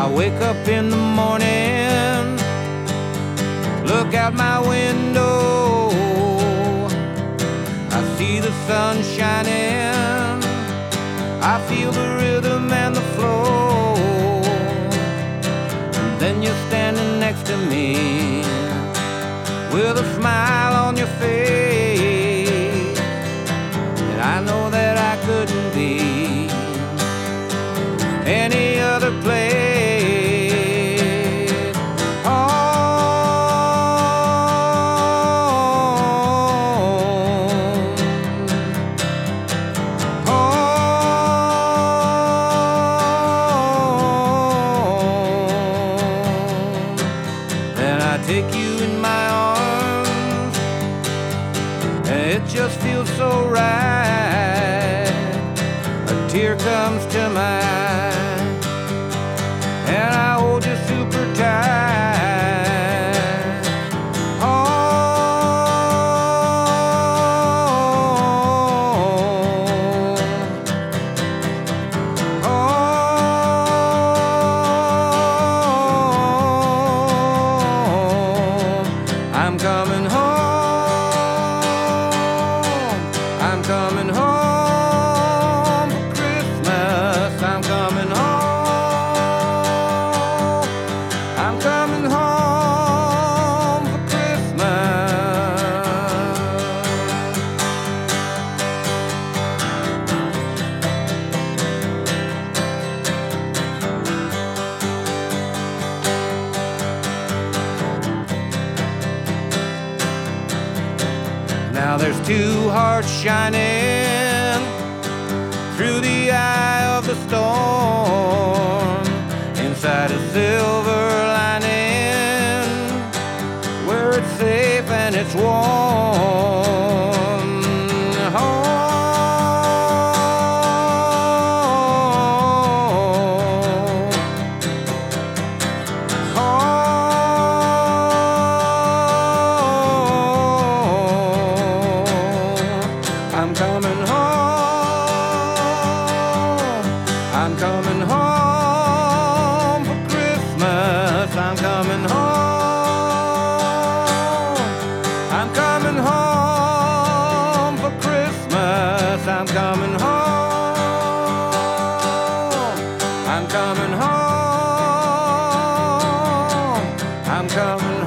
I wake up in the morning, look out my window. I see the sun shining, I feel the rhythm and the flow. And then you're standing next to me with a smile on your face. It just feels so right. A tear comes to my eye, and I hold you super tight. home. I'm coming home. Now there's two hearts shining through the eye of the storm inside a silver lining where it's safe and it's warm. I'm coming home for Christmas. I'm coming home. I'm coming home for Christmas. I'm coming home. I'm coming home. I'm coming